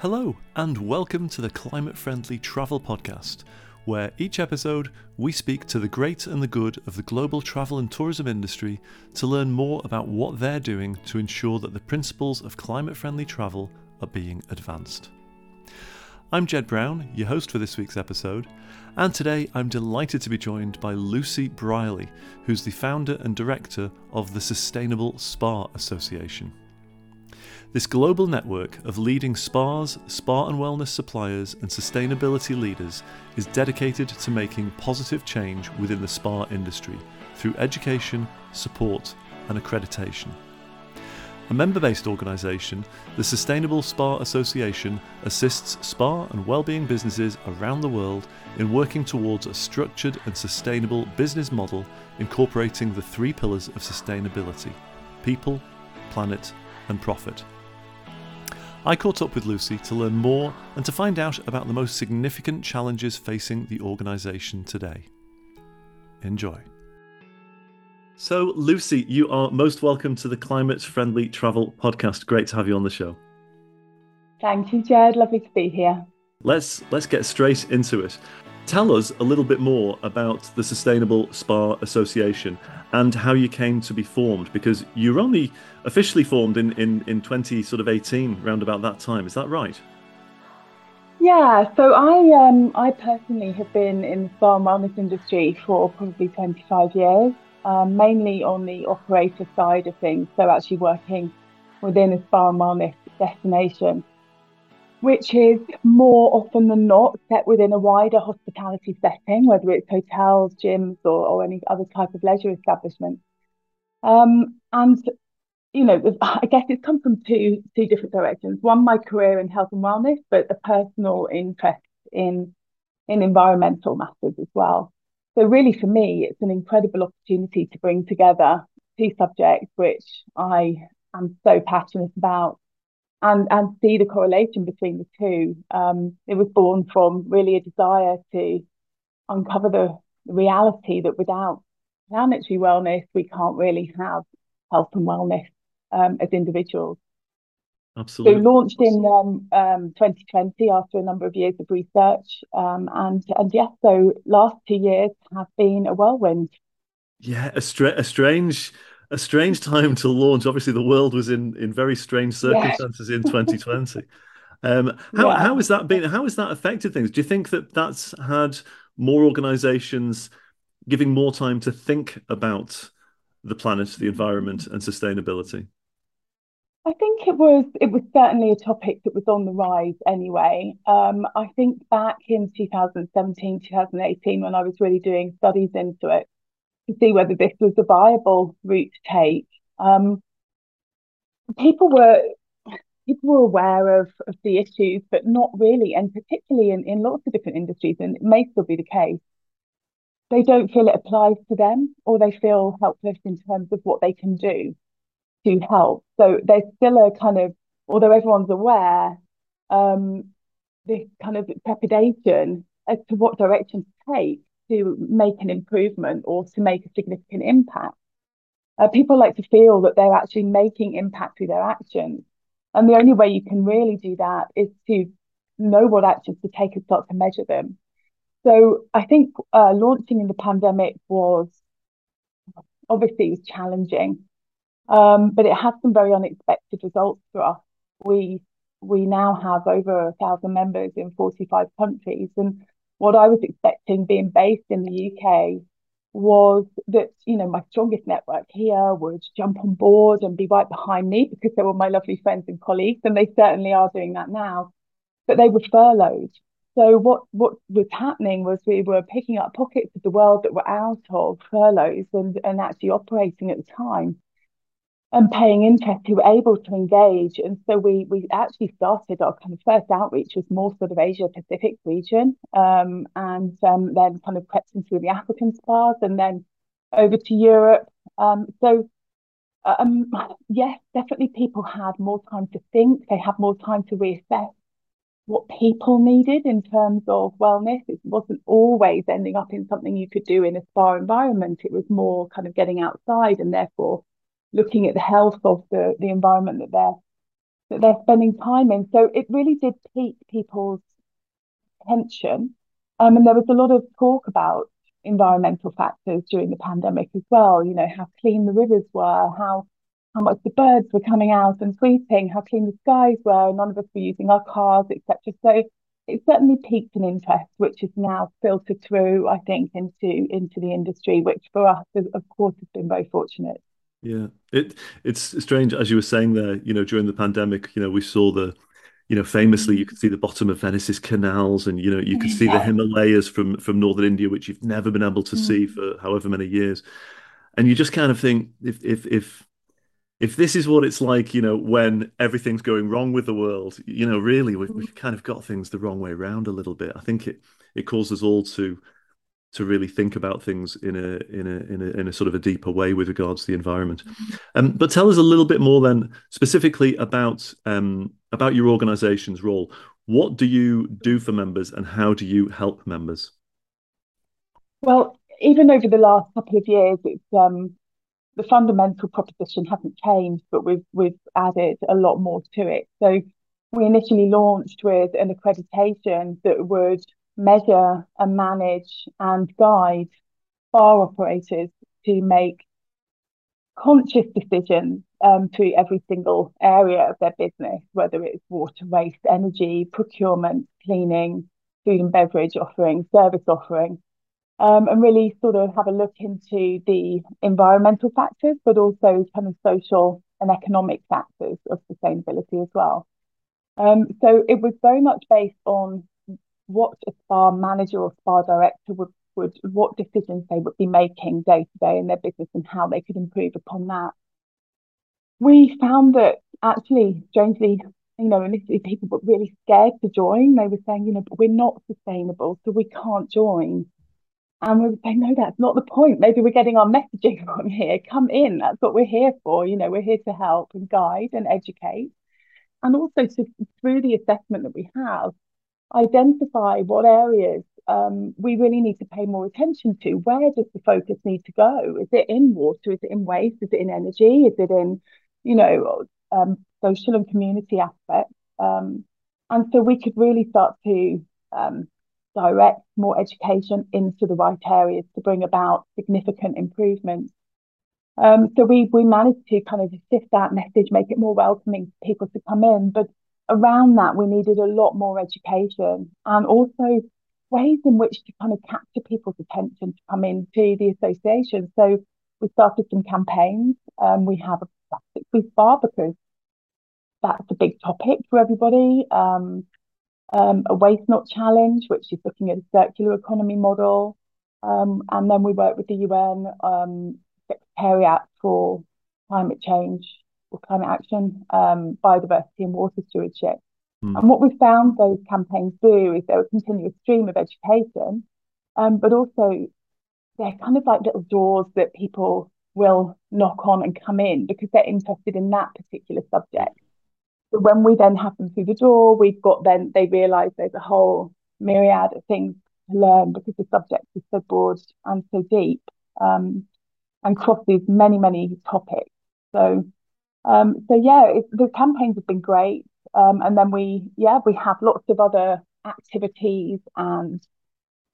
Hello, and welcome to the Climate Friendly Travel Podcast, where each episode we speak to the great and the good of the global travel and tourism industry to learn more about what they're doing to ensure that the principles of climate friendly travel are being advanced. I'm Jed Brown, your host for this week's episode, and today I'm delighted to be joined by Lucy Brialey, who's the founder and director of the Sustainable Spa Association. This global network of leading spas, spa and wellness suppliers, and sustainability leaders is dedicated to making positive change within the spa industry through education, support, and accreditation. A member based organisation, the Sustainable Spa Association assists spa and wellbeing businesses around the world in working towards a structured and sustainable business model incorporating the three pillars of sustainability people, planet, and profit. I caught up with Lucy to learn more and to find out about the most significant challenges facing the organisation today. Enjoy. So, Lucy, you are most welcome to the Climate Friendly Travel Podcast. Great to have you on the show. Thank you, Jed. Lovely to be here. Let's let's get straight into it. Tell us a little bit more about the Sustainable Spa Association and how you came to be formed, because you're only officially formed in, in, in 20 sort of 18, round about that time. Is that right? Yeah, so I um, I personally have been in the spa and wellness industry for probably 25 years, um, mainly on the operator side of things. So actually working within a spa and wellness destination which is more often than not set within a wider hospitality setting, whether it's hotels, gyms, or, or any other type of leisure establishment. Um, and you know, I guess it's come from two two different directions. One, my career in health and wellness, but a personal interest in in environmental matters as well. So really, for me, it's an incredible opportunity to bring together two subjects which I am so passionate about and and see the correlation between the two. Um, it was born from really a desire to uncover the reality that without planetary wellness, we can't really have health and wellness um, as individuals. Absolutely. So launched in um, um, 2020 after a number of years of research, um, and and yes, so last two years have been a whirlwind. Yeah, a, stra- a strange a strange time to launch. Obviously, the world was in in very strange circumstances in 2020. Um, how yeah. how has that been? How has that affected things? Do you think that that's had more organisations giving more time to think about the planet, the environment, and sustainability? I think it was it was certainly a topic that was on the rise anyway. Um, I think back in 2017, 2018, when I was really doing studies into it, to see whether this was a viable route to take. Um, people were people were aware of, of the issues, but not really, and particularly in, in lots of different industries, and it may still be the case. They don't feel it applies to them, or they feel helpless in terms of what they can do to help. So there's still a kind of, although everyone's aware, um, this kind of trepidation as to what direction to take to make an improvement or to make a significant impact. Uh, people like to feel that they're actually making impact through their actions. And the only way you can really do that is to know what actions to take and start to measure them. So I think uh, launching in the pandemic was obviously was challenging, um, but it had some very unexpected results for us. We we now have over a thousand members in 45 countries, and what I was expecting being based in the UK was that, you know, my strongest network here would jump on board and be right behind me because they were my lovely friends and colleagues, and they certainly are doing that now. But they were furloughed. So what, what was happening was we were picking up pockets of the world that were out of furloughs and, and actually operating at the time and paying interest who were able to engage. And so we we actually started our kind of first outreach was more sort of Asia Pacific region, um, and um, then kind of crept into the African spas, and then over to Europe. Um, so. Um, yes, definitely people had more time to think. They had more time to reassess what people needed in terms of wellness. It wasn't always ending up in something you could do in a spa environment. It was more kind of getting outside and therefore looking at the health of the, the environment that they're that they're spending time in. So it really did pique people's attention. Um, and there was a lot of talk about environmental factors during the pandemic as well. You know, how clean the rivers were, how how much the birds were coming out and sweeping, how clean the skies were, none of us were using our cars, etc. So it certainly piqued an interest, which has now filtered through, I think, into into the industry, which for us, of course, has been very fortunate. Yeah, it it's strange as you were saying there. You know, during the pandemic, you know, we saw the, you know, famously you mm-hmm. could see the bottom of Venice's canals, and you know, you could mm-hmm. see the Himalayas from from northern India, which you've never been able to mm. see for however many years, and you just kind of think if if if if this is what it's like, you know, when everything's going wrong with the world, you know, really we've, we've kind of got things the wrong way around a little bit. I think it it calls us all to to really think about things in a in a in a in a sort of a deeper way with regards to the environment. Um, but tell us a little bit more then, specifically about um, about your organisation's role. What do you do for members, and how do you help members? Well, even over the last couple of years, it's um, the fundamental proposition hasn't changed, but we've we've added a lot more to it. So we initially launched with an accreditation that would measure and manage and guide bar operators to make conscious decisions um, to every single area of their business, whether it's water, waste, energy, procurement, cleaning, food and beverage offering, service offering um, and really sort of have a look into the environmental factors, but also kind of social and economic factors of sustainability as well. Um, so it was very much based on what a spa manager or spa director would, would what decisions they would be making day to day in their business and how they could improve upon that. We found that actually, strangely, you know, initially people were really scared to join. They were saying, you know, we're not sustainable, so we can't join. And we would say, no, that's not the point. Maybe we're getting our messaging wrong here. Come in. That's what we're here for. You know, we're here to help and guide and educate. And also to, through the assessment that we have, identify what areas um, we really need to pay more attention to. Where does the focus need to go? Is it in water? Is it in waste? Is it in energy? Is it in, you know, um, social and community aspects? Um, and so we could really start to um, direct more education into the right areas to bring about significant improvements. Um, so we we managed to kind of shift that message, make it more welcoming for people to come in. But around that, we needed a lot more education and also ways in which to kind of capture people's attention to come into the association. So we started some campaigns. Um, we have a plastic free spa because that's a big topic for everybody. Um, um, a waste not challenge, which is looking at a circular economy model. Um, and then we work with the UN um, Secretariat for Climate Change or Climate Action, um, Biodiversity and Water Stewardship. Mm. And what we found those campaigns do is they're a continuous stream of education, um, but also they're kind of like little doors that people will knock on and come in because they're interested in that particular subject. So when we then have them through the door, we've got then they realise there's a whole myriad of things to learn because the subject is so broad and so deep um, and crosses many many topics. So um, so yeah, the campaigns have been great, um, and then we yeah we have lots of other activities and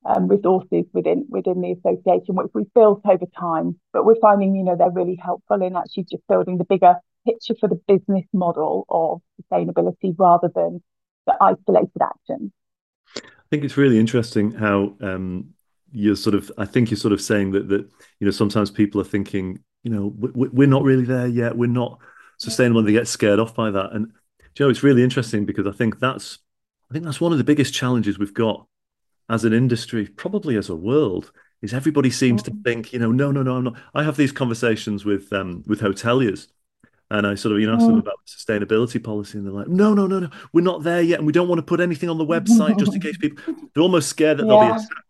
um, resources within within the association, which we've built over time. But we're finding, you know, they're really helpful in actually just building the bigger picture for the business model of sustainability rather than the isolated action. I think it's really interesting how um, you're sort of. I think you're sort of saying that that you know sometimes people are thinking, you know, we're not really there yet. We're not sustainable. And they get scared off by that. And you know, it's really interesting because I think that's I think that's one of the biggest challenges we've got as an industry, probably as a world, is everybody seems to mm. think, you know, no, no, no, I'm not. I have these conversations with um, with hoteliers and I sort of, you know, asked them mm. about sustainability policy, and they're like, "No, no, no, no, we're not there yet, and we don't want to put anything on the website just in case people." They're almost scared that yeah. they'll be attacked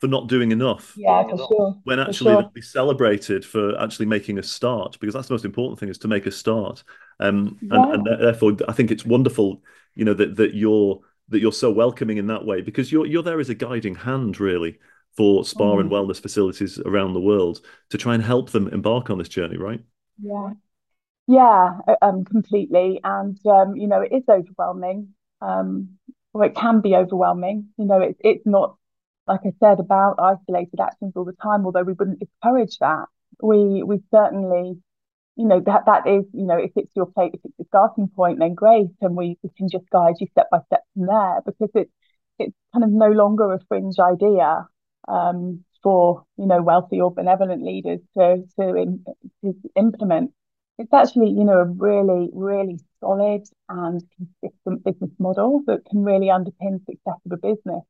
for not doing enough. Yeah, for sure. When actually sure. they'll be celebrated for actually making a start, because that's the most important thing is to make a start. Um, yeah. and, and therefore, I think it's wonderful, you know, that that you're that you're so welcoming in that way because you're you're there as a guiding hand, really, for spa mm. and wellness facilities around the world to try and help them embark on this journey, right? Yeah, Yeah, um, completely. And um, you know, it is overwhelming. Um, or it can be overwhelming. You know, it's it's not like I said about isolated actions all the time, although we wouldn't discourage that. We we certainly, you know, that that is, you know, if it's your plate, if it's the starting point, then great. And we, we can just guide you step by step from there because it's it's kind of no longer a fringe idea um, for, you know, wealthy or benevolent leaders to to, in, to implement it's actually, you know, a really, really solid and consistent business model that can really underpin success of a business.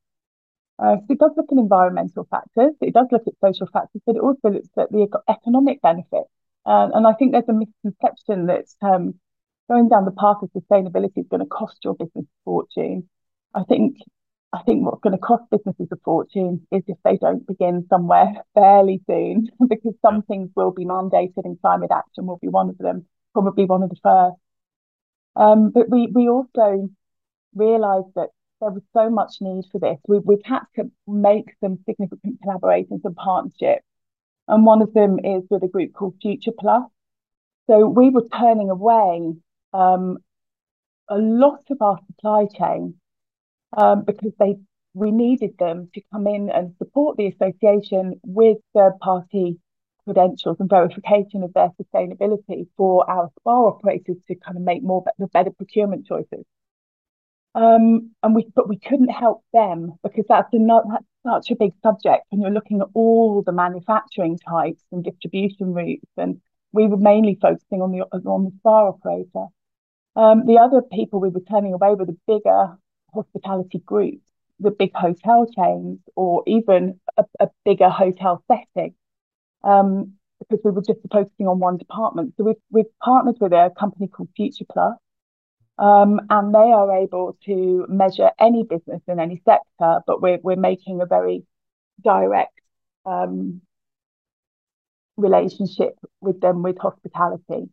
Uh, so it does look at environmental factors, it does look at social factors, but it also looks at the economic benefits. Uh, and I think there's a misconception that um, going down the path of sustainability is going to cost your business a fortune. I think I think what's going to cost businesses a fortune is if they don't begin somewhere fairly soon, because some things will be mandated and climate action will be one of them, probably one of the first. Um, but we we also realise that there was so much need for this. We, we've had to make some significant collaborations and partnerships. And one of them is with a group called Future Plus. So we were turning away um, a lot of our supply chain um, because they we needed them to come in and support the association with third party credentials and verification of their sustainability for our spa operators to kind of make more the better procurement choices. Um, and we but we couldn't help them because that's another that's such a big subject when you're looking at all the manufacturing types and distribution routes and we were mainly focusing on the on the spa operator. Um, the other people we were turning away were the bigger hospitality groups, the big hotel chains, or even a, a bigger hotel setting, um, because we were just focusing on one department. So we've, we've partnered with a company called Future Plus, um, and they are able to measure any business in any sector, but we're, we're making a very direct um, relationship with them with hospitality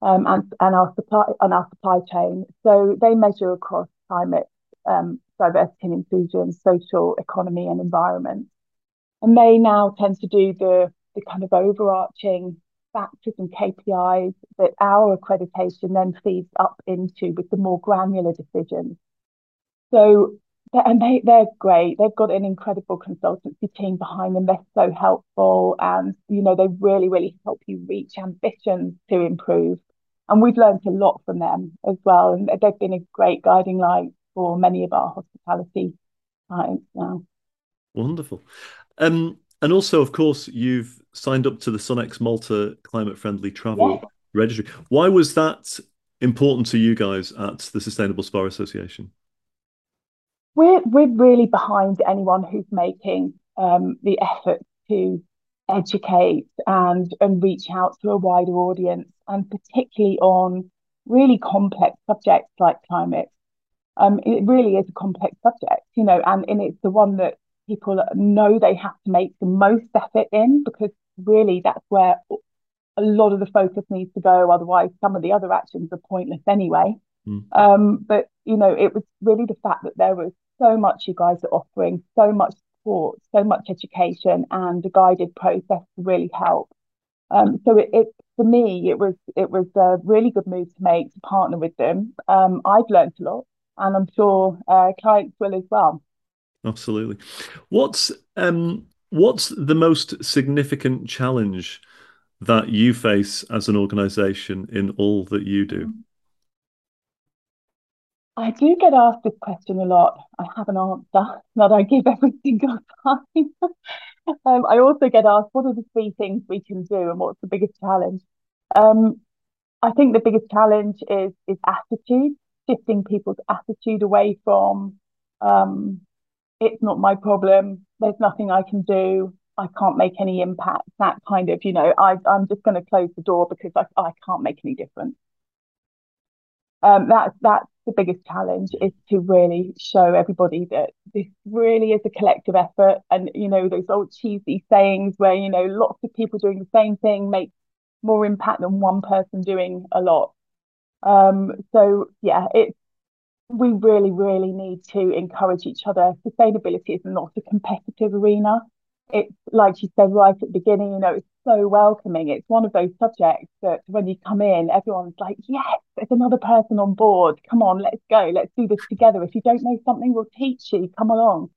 um, and, and our supply and our supply chain. So they measure across climate um, diversity and inclusion, social economy and environment. And they now tend to do the, the kind of overarching factors and KPIs that our accreditation then feeds up into with the more granular decisions. So, and they, they're great. They've got an incredible consultancy team behind them. They're so helpful and, you know, they really, really help you reach ambitions to improve. And we've learned a lot from them as well. And they've been a great guiding light for many of our hospitality clients now. Wonderful. Um, and also, of course, you've signed up to the SunX Malta Climate Friendly Travel Registry. Why was that important to you guys at the Sustainable Spa Association? We're we're really behind anyone who's making um, the effort to educate and and reach out to a wider audience, and particularly on really complex subjects like climate um, it really is a complex subject, you know, and, and it's the one that people know they have to make the most effort in because really that's where a lot of the focus needs to go. Otherwise, some of the other actions are pointless anyway. Mm. Um, but you know, it was really the fact that there was so much you guys are offering, so much support, so much education, and a guided process to really help. Um, so it, it, for me, it was it was a really good move to make to partner with them. Um, I've learned a lot and I'm sure uh, clients will as well. Absolutely. What's um, what's the most significant challenge that you face as an organisation in all that you do? I do get asked this question a lot. I have an answer that I give every single time. um, I also get asked, what are the three things we can do and what's the biggest challenge? Um, I think the biggest challenge is is attitude shifting people's attitude away from um, it's not my problem, there's nothing I can do, I can't make any impact, that kind of, you know, I, I'm just going to close the door because I, I can't make any difference. Um, that's that's the biggest challenge is to really show everybody that this really is a collective effort. And you know those old cheesy sayings where you know lots of people doing the same thing make more impact than one person doing a lot. Um, so yeah, it's we really, really need to encourage each other. Sustainability is not a competitive arena. It's like you said right at the beginning, you know, it's so welcoming. It's one of those subjects that when you come in, everyone's like, yes, there's another person on board. Come on, let's go. Let's do this together. If you don't know something, we'll teach you. Come along.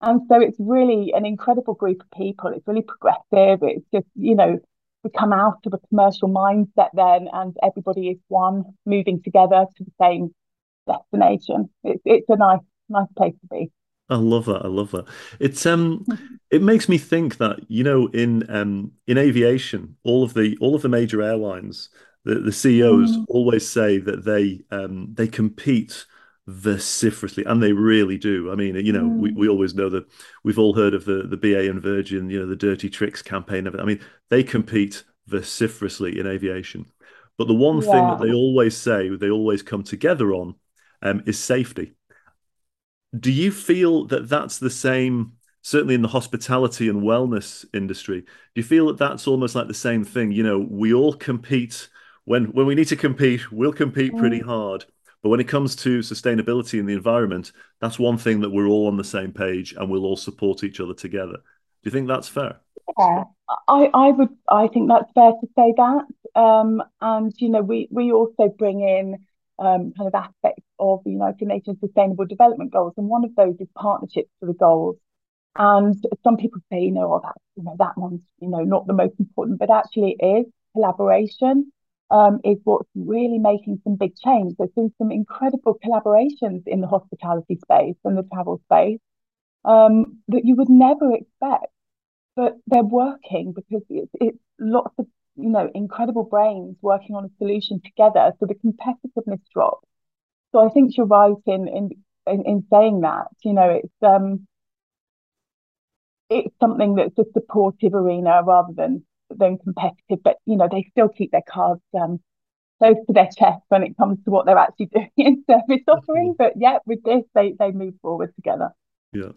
And so it's really an incredible group of people. It's really progressive. It's just, you know, we come out of a commercial mindset then and everybody is one moving together to the same destination. It's it's a nice nice place to be. I love that. I love that. It's um, it makes me think that you know in um in aviation, all of the all of the major airlines, the the CEOs mm. always say that they um they compete vociferously, and they really do. I mean, you know, mm. we, we always know that we've all heard of the the BA and Virgin, you know, the dirty tricks campaign of it. I mean, they compete vociferously in aviation. But the one yeah. thing that they always say, they always come together on, um, is safety. Do you feel that that's the same? Certainly in the hospitality and wellness industry, do you feel that that's almost like the same thing? You know, we all compete when when we need to compete, we'll compete pretty mm. hard. But when it comes to sustainability in the environment, that's one thing that we're all on the same page and we'll all support each other together. Do you think that's fair? Yeah, I, I would I think that's fair to say that. Um, and you know, we we also bring in um, kind of aspects of the United Nations Sustainable Development Goals, and one of those is partnerships for the goals. And some people say, you know, oh, that you know that one's you know not the most important, but actually it is collaboration. Um, is what's really making some big change. There's been some incredible collaborations in the hospitality space and the travel space um, that you would never expect, but they're working because it's, it's lots of you know, incredible brains working on a solution together. So the competitiveness drops. So I think you're right in in in, in saying that. You know, it's um it's something that's a supportive arena rather than than competitive. But you know, they still keep their cards um close to their chest when it comes to what they're actually doing in service offering. But yeah, with this they they move forward together. Yeah.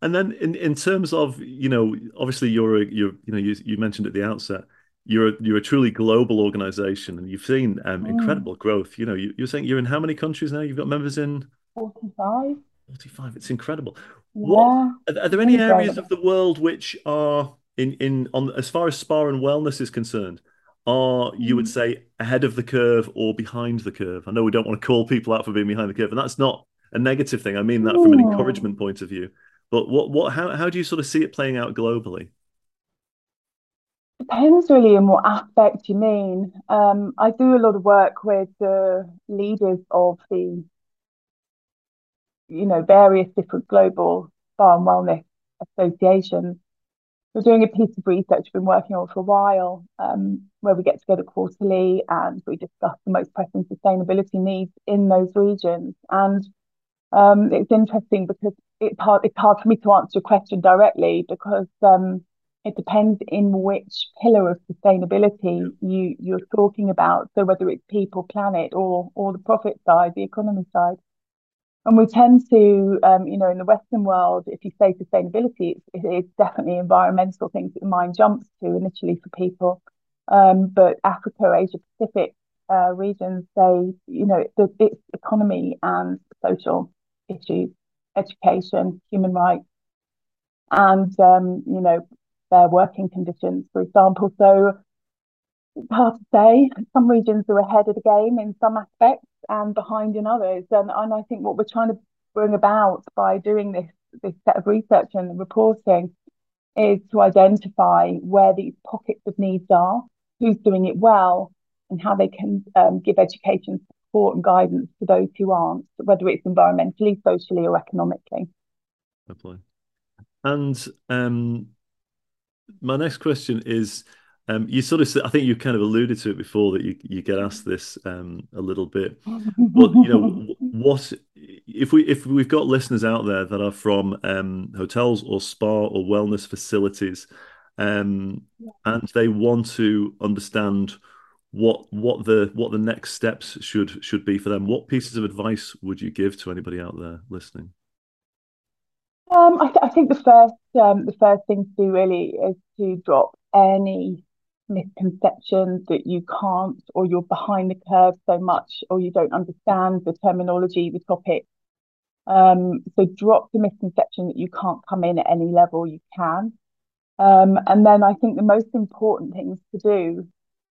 And then in, in terms of, you know, obviously you're a, you're, you know, you, you mentioned at the outset, you're a, you're a truly global organization and you've seen um, mm. incredible growth. You know, you, are saying you're in how many countries now? You've got members in 45. 45. It's incredible. Yeah. What are, are there any areas of the world which are in in on as far as spa and wellness is concerned? Are you would mm. say ahead of the curve or behind the curve? I know we don't want to call people out for being behind the curve, and that's not a negative thing. I mean that from an encouragement point of view. But what what how how do you sort of see it playing out globally? Depends really on what aspect you mean. Um, I do a lot of work with the leaders of the, you know, various different global and wellness associations. We're doing a piece of research we've been working on for a while, um, where we get together quarterly and we discuss the most pressing sustainability needs in those regions. And um, it's interesting because it's hard, it's hard for me to answer your question directly because um, it depends in which pillar of sustainability you you're talking about. So whether it's people, planet, or or the profit side, the economy side. And we tend to, um, you know, in the Western world, if you say sustainability, it's, it's definitely environmental things that the mind jumps to initially for people. Um, but Africa, Asia Pacific uh, regions, say, you know, the, it's economy and social issues, education, human rights, and um, you know their working conditions, for example. So it's hard to say. Some regions are ahead of the game in some aspects and behind in others. And, and I think what we're trying to bring about by doing this this set of research and reporting is to identify where these pockets of needs are, who's doing it well, and how they can um, give education support and guidance to those who aren't, whether it's environmentally, socially, or economically. Definitely. And um, my next question is um, you sort of I think you kind of alluded to it before that you you get asked this um, a little bit, but you know what if we if we've got listeners out there that are from um, hotels or spa or wellness facilities, um, and they want to understand what what the what the next steps should should be for them, what pieces of advice would you give to anybody out there listening? Um, I, th- I, think the first um, the first thing to do really is to drop any misconceptions that you can't or you're behind the curve so much or you don't understand the terminology, the topic. Um, so drop the misconception that you can't come in at any level you can. Um, and then I think the most important things to do,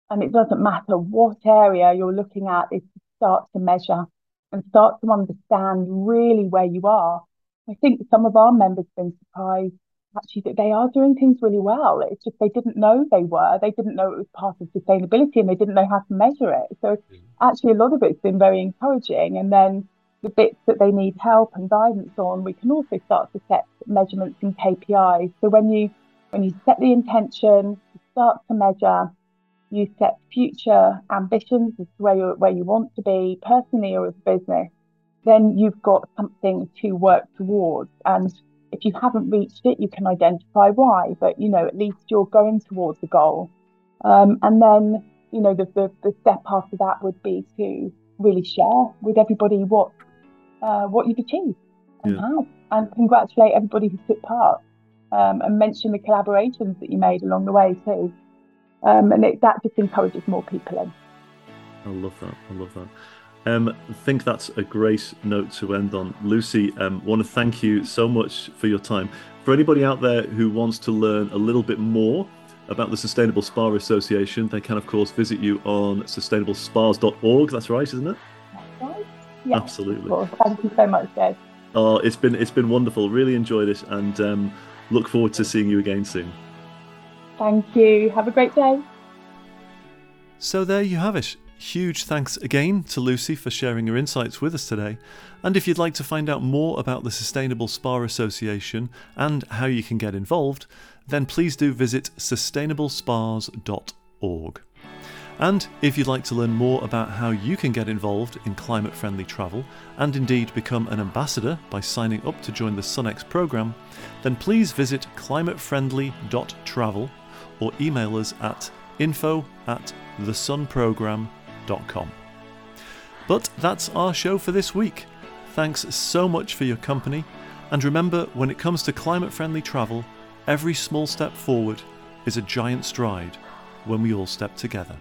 and it doesn't matter what area you're looking at, is to start to measure and start to understand really where you are. I think some of our members have been surprised actually that they are doing things really well. It's just they didn't know they were. They didn't know it was part of sustainability and they didn't know how to measure it. So actually a lot of it's been very encouraging. And then the bits that they need help and guidance on, we can also start to set measurements and KPIs. So when you when you set the intention, you start to measure, you set future ambitions as to where you where you want to be personally or as a business, then you've got something to work towards. And if you haven't reached it, you can identify why, but you know, at least you're going towards the goal. Um, and then, you know, the, the, the, step after that would be to really share with everybody what uh, what you've achieved and yeah. how, and congratulate everybody who took part, um, and mention the collaborations that you made along the way too. Um, and it, that just encourages more people in. I love that. I love that. Um, I think that's a great note to end on. Lucy, um, want to thank you so much for your time. For anybody out there who wants to learn a little bit more about the Sustainable Spa Association, they can, of course, visit you on sustainablespas.org. That's right, isn't it? That's right. Yes, Absolutely. Thank you so much, Jed. Oh, it's been it's been wonderful. Really enjoyed it, and um, look forward to seeing you again soon. Thank you. Have a great day. So there you have it. Huge thanks again to Lucy for sharing her insights with us today. And if you'd like to find out more about the Sustainable Spa Association and how you can get involved, then please do visit sustainablespas.org. And if you'd like to learn more about how you can get involved in climate friendly travel and indeed become an ambassador by signing up to join the SunX programme, then please visit climatefriendly.travel or email us at info at thesunprogramme.com but that's our show for this week. Thanks so much for your company, and remember when it comes to climate friendly travel, every small step forward is a giant stride when we all step together.